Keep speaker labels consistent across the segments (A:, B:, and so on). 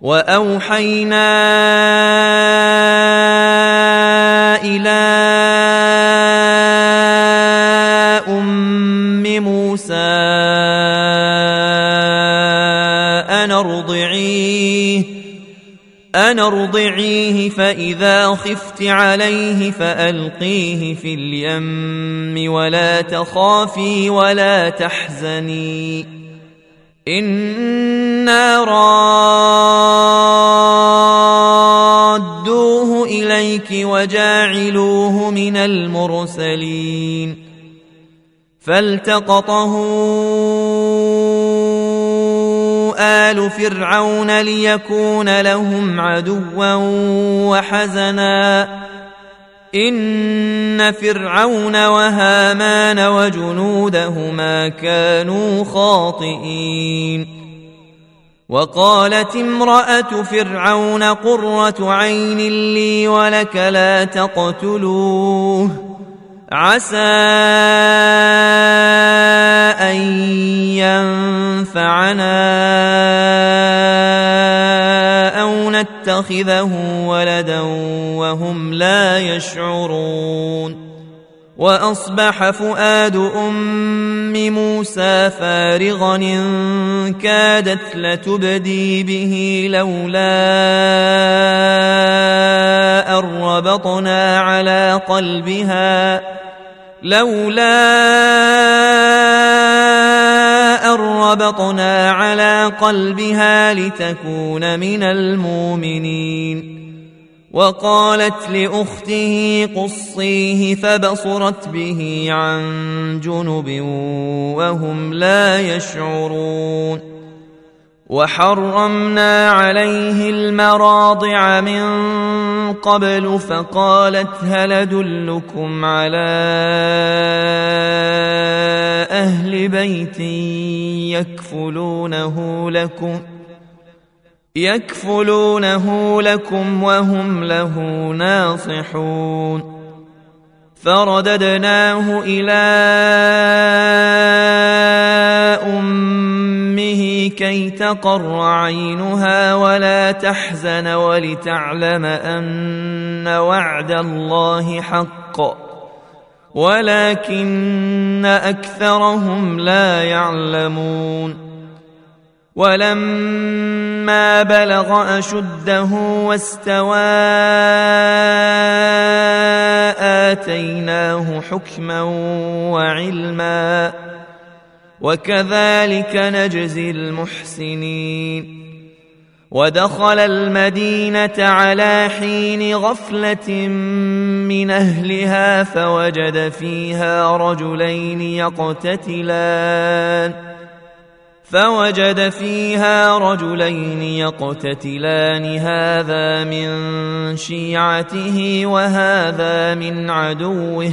A: وأوحينا إلى أم موسى أن ارضعيه أن ارضعيه فإذا خفت عليه فألقيه في اليم ولا تخافي ولا تحزني. أنا رادوه اليك وجاعلوه من المرسلين فالتقطه ال فرعون ليكون لهم عدوا وحزنا ان فرعون وهامان وجنودهما كانوا خاطئين وقالت امراه فرعون قره عين لي ولك لا تقتلوه عسى ان ينفعنا نتخذه ولدا وهم لا يشعرون. وأصبح فؤاد أم موسى فارغا إن كادت لتبدي به لولا أن ربطنا على قلبها. لولا ربطنا على قلبها لتكون من المؤمنين. وقالت لاخته قصيه فبصرت به عن جنب وهم لا يشعرون. وحرمنا عليه المراضع من قبل فقالت هل أدلكم على أهل بيت يكفلونه لكم يكفلونه لكم وهم له ناصحون فرددناه إلى امه كي تقر عينها ولا تحزن ولتعلم أن وعد الله حق ولكن أكثرهم لا يعلمون ولما بلغ أشده واستوى آتيناه حكما وعلما وكذلك نجزي المحسنين. ودخل المدينة على حين غفلة من أهلها فوجد فيها رجلين يقتتلان. فوجد فيها رجلين يقتتلان هذا من شيعته وهذا من عدوه.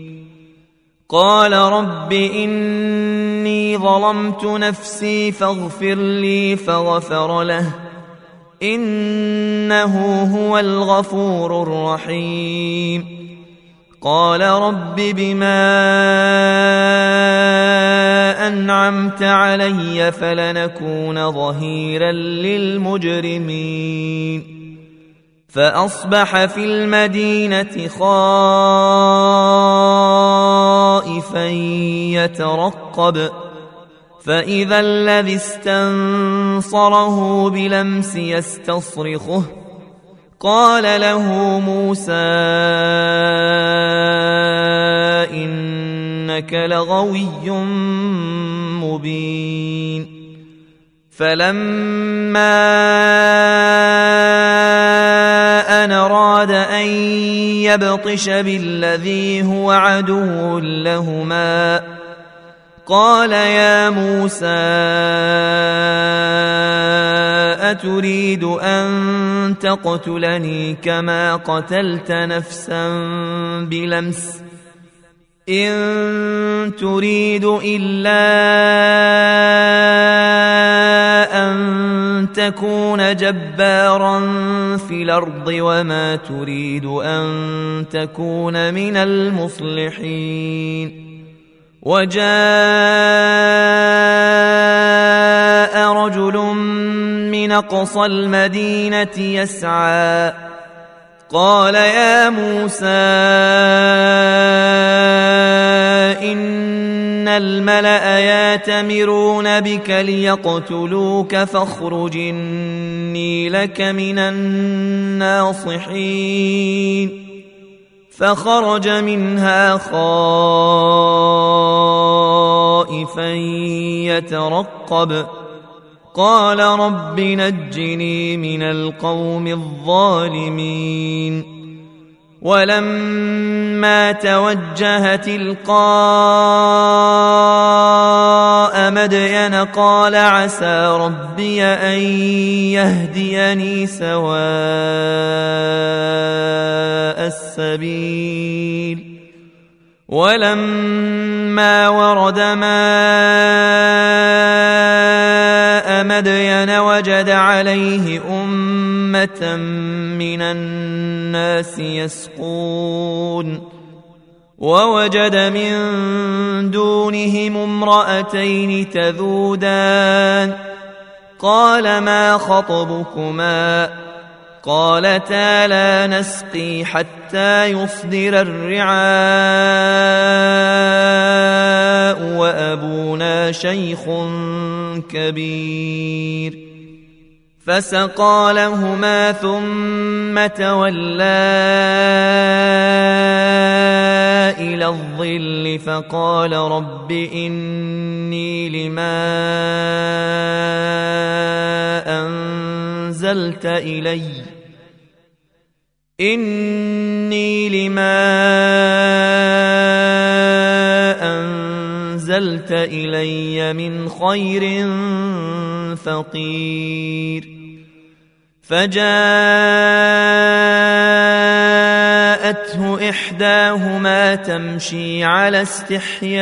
A: قال رب إني ظلمت نفسي فاغفر لي فغفر له. إنه هو الغفور الرحيم. قال رب بما أنعمت علي فلنكون ظهيرا للمجرمين. فأصبح في المدينة خائفا يترقب. فإذا الذي استنصره بلمس يستصرخه. قال له موسى إنك لغوي مبين. فلما ان يبطش بالذي هو عدو لهما قال يا موسى اتريد ان تقتلني كما قتلت نفسا بلمس ان تريد ان تكون جبارا في الأرض وما تريد أن تكون من المصلحين. وجاء رجل من أقصى المدينة يسعى قال يا موسى إن الملأ ياتمرون بك ليقتلوك فاخرج إني لك من الناصحين. فخرج منها خائفا يترقب. قال رب نجني من القوم الظالمين. ولما توجه تلقاء مدين قال عسى ربي أن يهديني سواء السبيل. ولما ورد ماء مدين وجد عليه أمة من الناس يسقون ووجد من دونهم امرأتين تذودان قال ما خطبكما قالتا لا نسقي حتى يصدر الرعاء وأبونا شيخ كبير. فسقى لهما ثم تولى إلى الظل فقال رب إني لما أنزلت اليّ إني لما أنزلت إلي من خير فقير. فجاءته إحداهما تمشي على استحياء.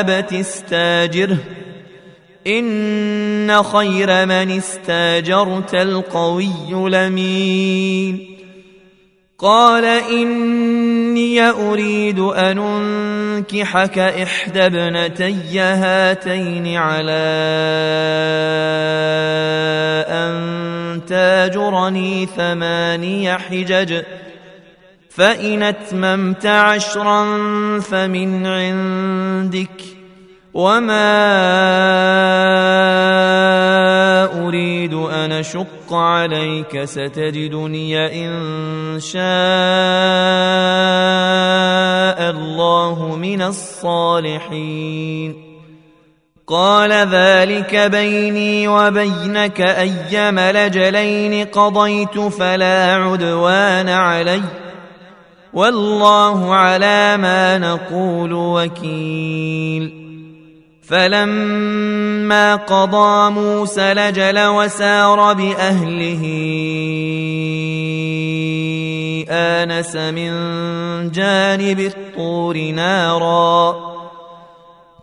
A: أبت استاجره إن خير من استاجرت القوي لمين قال إني أريد أن أنكحك إحدى ابنتي هاتين على أن تاجرني ثماني حجج. فإن أتممت عشرا فمن عندك وما أريد أن أشق عليك ستجدني إن شاء الله من الصالحين قال ذلك بيني وبينك أيما لجلين قضيت فلا عدوان علي والله على ما نقول وكيل. فلما قضى موسى لجل وسار بأهله آنس من جانب الطور نارا.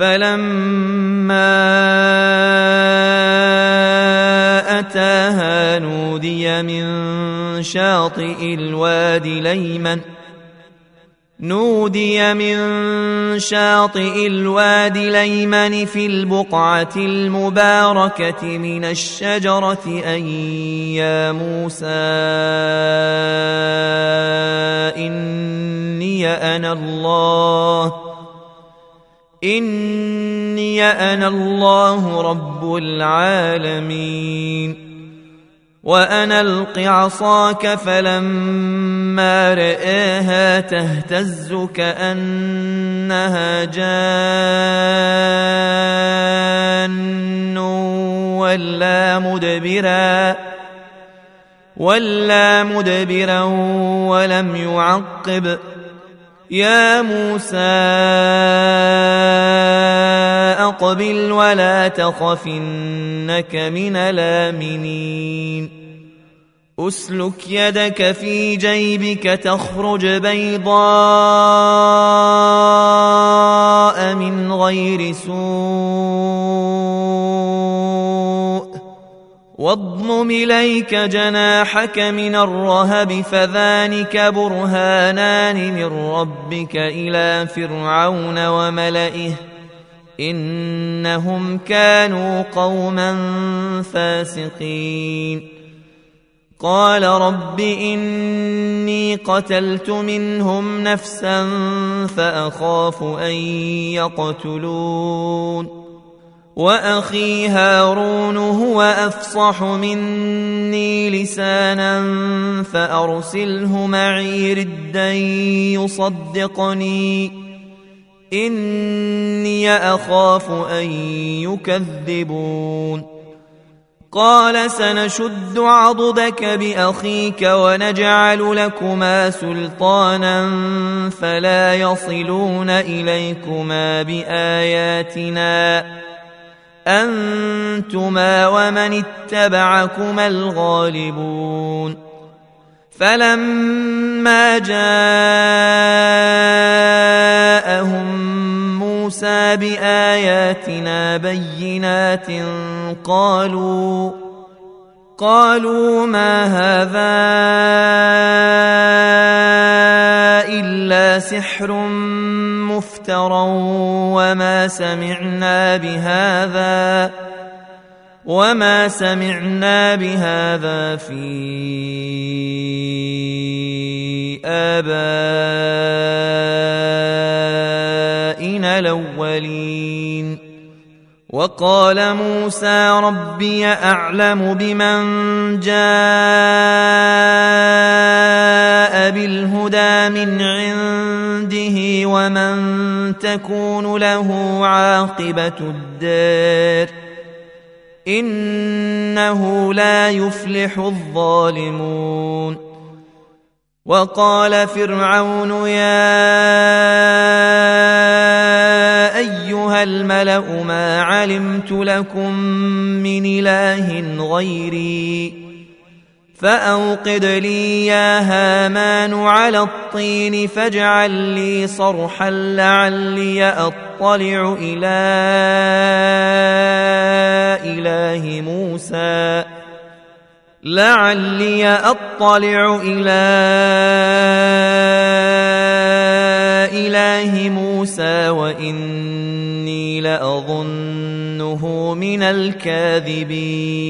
A: فلما أتاها نودي من شاطئ الوادي ليمن ۖ نودي من شاطئ الوادي الايمن في البقعة المباركة من الشجرة أن يا موسى إني أنا الله. إني أنا الله رب العالمين. وأن ألق عصاك فلما رآها تهتز كأنها جان ولا مدبرا ولا مدبرا ولم يعقب. يا موسى أقبل ولا تخف إنك من الآمنين. أسلك يدك في جيبك تخرج بيضاء من غير سوء. واضمم إليك جناحك من الرهب فذلك برهانان من ربك إلى فرعون وملئه إنهم كانوا قوما فاسقين. قال رب إني قتلت منهم نفسا فأخاف أن يقتلون. وأخي هارون هو أفصح مني لسانا فأرسله معي ردا يصدقني. إني أخاف أن يكذبون. قال سنشد عضدك بأخيك ونجعل لكما سلطانا فلا يصلون إليكما بآياتنا. انتما ومن اتبعكما الغالبون فلما جاءهم موسى باياتنا بينات قالوا قالوا ما هذا إلا سحر مفترى وما سمعنا بهذا وما سمعنا بهذا في آبائنا الأولين. وقال موسى ربي أعلم بمن جاء بالهدى من عنده ومن تكون له عاقبة الدار إنه لا يفلح الظالمون وقال فرعون يا أيها الملأ ما علمت لكم من إله غيري فأوقد لي يا هامان على الطين فاجعل لي صرحا لعلي أطلع إلى إله موسى. لعلي أطلع إلى إله موسى وإني لأظنه من الكاذبين.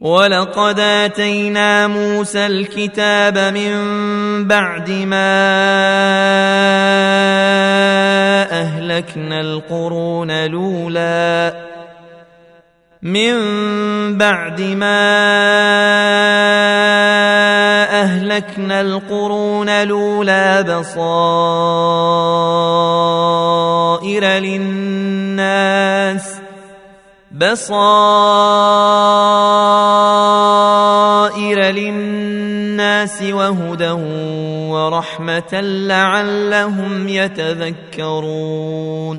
A: ولقد آتينا موسى الكتاب من بعد ما أهلكنا القرون الأولى من بعد ما أهلكنا القرون الأولى بصائر للناس بصائر للناس وهدى ورحمة لعلهم يتذكرون.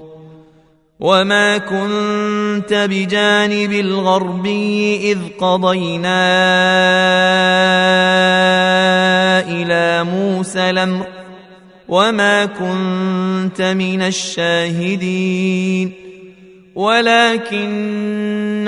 A: وما كنت بجانب الغربي إذ قضينا إلى موسى الأمر. وما كنت من الشاهدين. ولكنا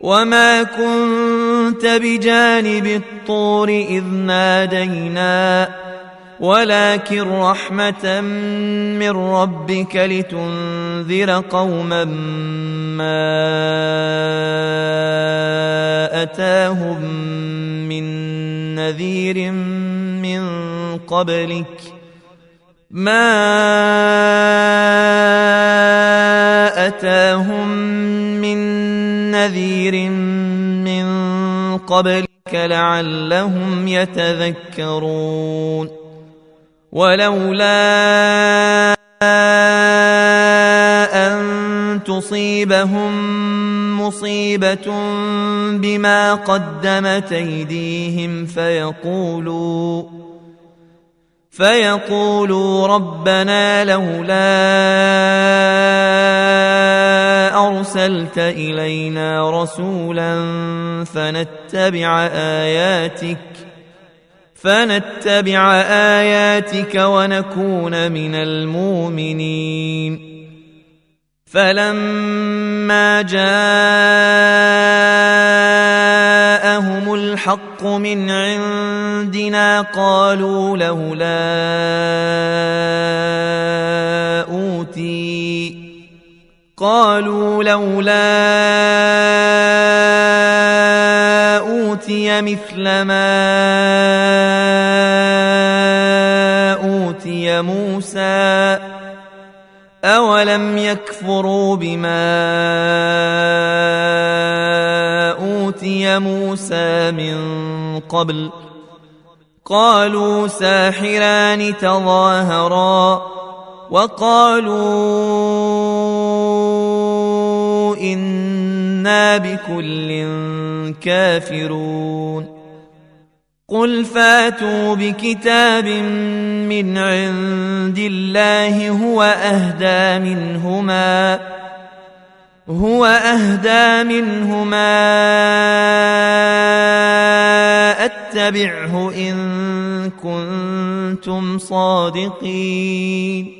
A: وما كنت بجانب الطور إذ نادينا ولكن رحمة من ربك لتنذر قوما ما أتاهم من نذير من قبلك ما أتاهم من نذير من قبلك لعلهم يتذكرون. ولولا أن تصيبهم مصيبة بما قدمت أيديهم فيقولوا فيقولوا ربنا لولا أرسلت إلينا رسولا فنتبع آياتك فنتبع آياتك ونكون من المؤمنين. فلما جاءهم الحق من عندنا قالوا لولا أوتي قالوا لولا أوتي مثل ما أوتي موسى أولم يكفروا بما أوتي موسى من قبل قالوا ساحران تظاهرا وقالوا أنا بكل كافرون قل فاتوا بكتاب من عند الله هو اهدى منهما هو اهدى منهما اتبعه ان كنتم صادقين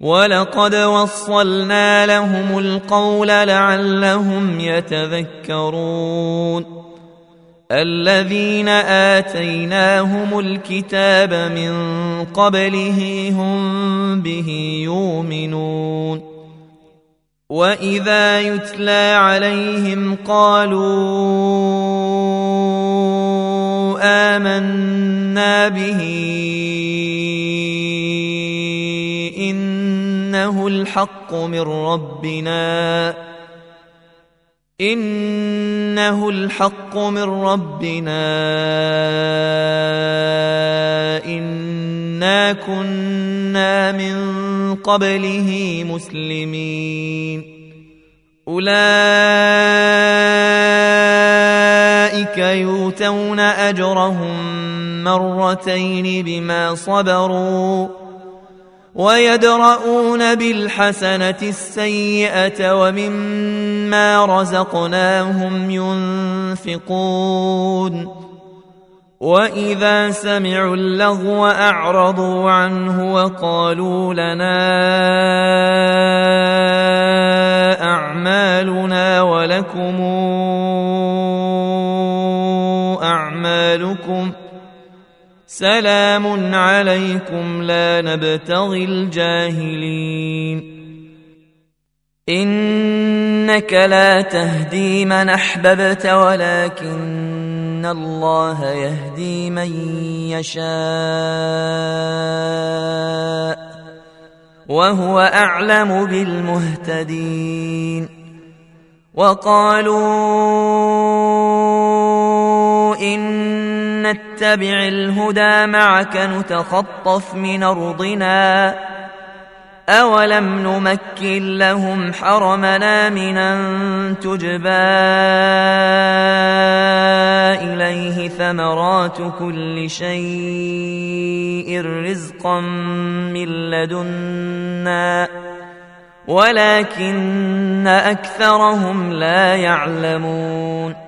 A: ولقد وصلنا لهم القول لعلهم يتذكرون الذين اتيناهم الكتاب من قبله هم به يؤمنون واذا يتلى عليهم قالوا امنا به إنه الحق من ربنا. إنه الحق من ربنا. إنا كنا من قبله مسلمين. أولئك يؤتون أجرهم مرتين بما صبروا. ويدرؤون بالحسنة السيئة ومما رزقناهم ينفقون. وإذا سمعوا اللغو أعرضوا عنه وقالوا لنا أعمالنا ولكم أعمالكم سلام عليكم لا نبتغي الجاهلين. إنك لا تهدي من أحببت ولكن الله يهدي من يشاء وهو أعلم بالمهتدين. وقالوا إن نتبع الهدى معك نتخطف من أرضنا. أولم نمكن لهم حرمنا من أن تجبى إليه ثمرات كل شيء رزقا من لدنا. ولكن أكثرهم لا يعلمون.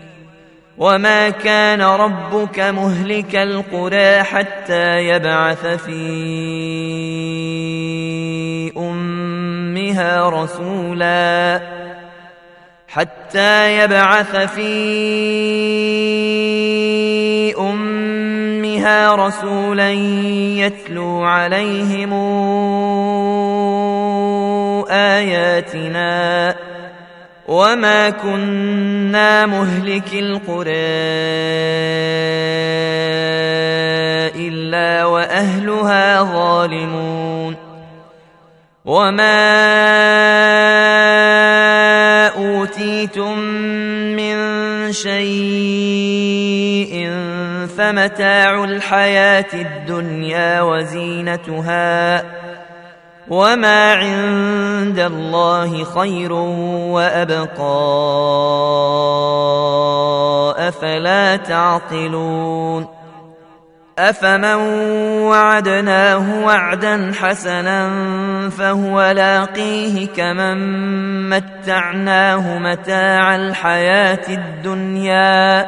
A: وما كان ربك مهلك القرى حتى يبعث في امها رسولا حتى يبعث في امها رسولا يتلو عليهم اياتنا وما كنا مهلك القرى الا واهلها ظالمون وما اوتيتم من شيء فمتاع الحياة الدنيا وزينتها وما عند الله خير وابقى افلا تعقلون افمن وعدناه وعدا حسنا فهو لاقيه كمن متعناه متاع الحياة الدنيا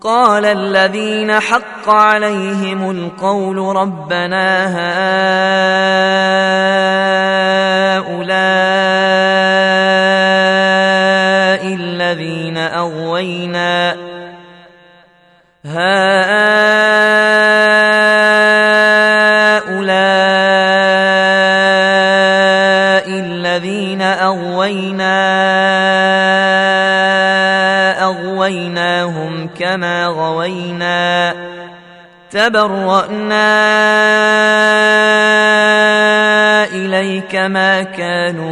A: قال الذين حق عليهم القول ربنا هؤلاء الذين أغوينا هؤلاء الذين أغوينا غويناهم كما غوينا تبرأنا إليك ما كانوا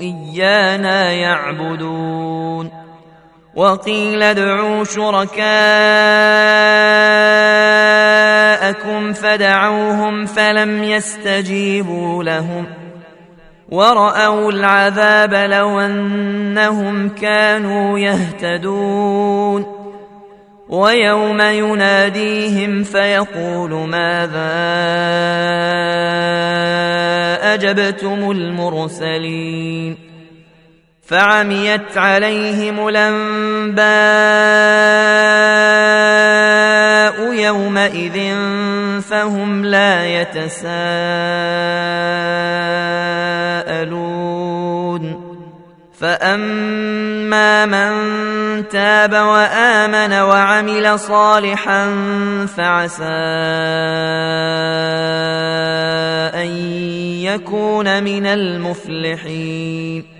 A: إيانا يعبدون وقيل ادعوا شركاءكم فدعوهم فلم يستجيبوا لهم ۖ ورأوا العذاب لو أنهم كانوا يهتدون. ويوم يناديهم فيقول ماذا أجبتم المرسلين؟ فعميت عليهم الأنباء يومئذ فهم لا يتساءلون. فأما من تاب وآمن وعمل صالحا فعسى أن يكون من المفلحين.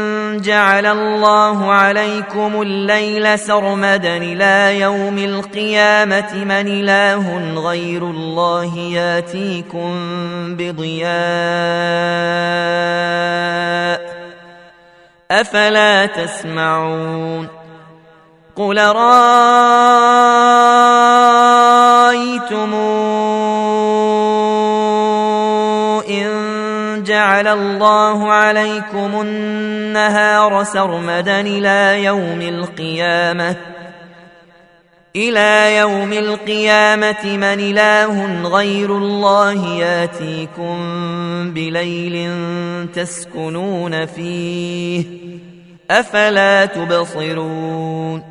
A: جعل الله عليكم الليل سرمدا إلى يوم القيامة من إله غير الله ياتيكم بضياء أفلا تسمعون قل رأيتم جعل الله عليكم النهار سرمدا إلى يوم القيامة. إلى يوم القيامة من إله غير الله ياتيكم بليل تسكنون فيه. أفلا تبصرون؟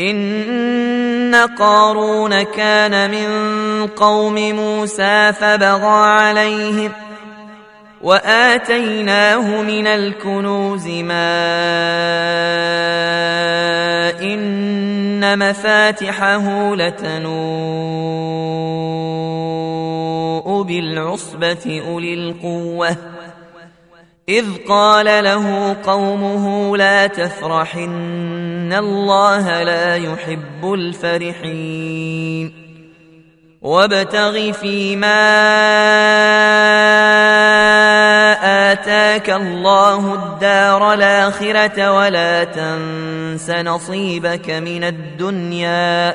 A: إن قارون كان من قوم موسى فبغى عليهم ۖ وآتيناه من الكنوز ما إن مفاتحه لتنوء بالعصبة أولي القوة إذ قال له قومه لا تفرح ان الله لا يحب الفرحين. وابتغ فيما آتاك الله الدار الآخرة ولا تنس نصيبك من الدنيا.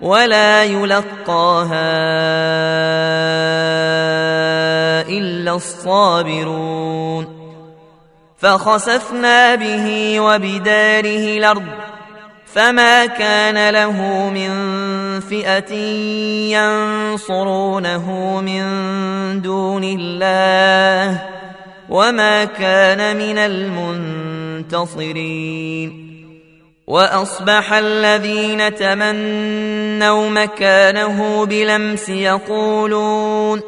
A: ولا يلقاها إلا الصابرون. فخسفنا به وبداره الأرض فما كان له من فئة ينصرونه من دون الله وما كان من المنتصرين. وأصبح الذين تمنوا مكانه بلمس يقولون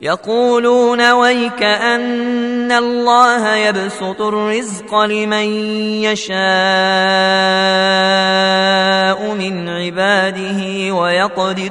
A: يقولون ويك أن الله يبسط الرزق لمن يشاء من عباده ويقدر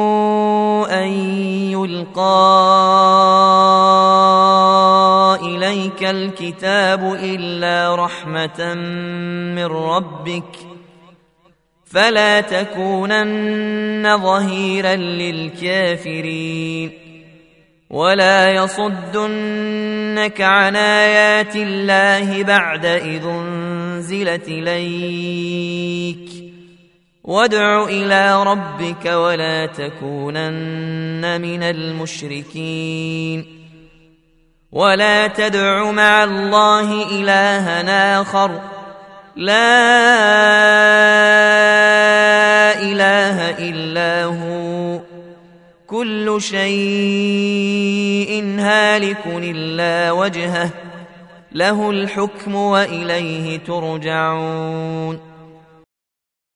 A: أن يلقى إليك الكتاب إلا رحمة من ربك فلا تكونن ظهيرا للكافرين ولا يصدنك عن آيات الله بعد إذ أنزلت إليك وادع إلى ربك ولا تكونن من المشركين. ولا تدع مع الله الها آخر. لا إله إلا هو. كل شيء هالك إلا وجهه. له الحكم وإليه ترجعون.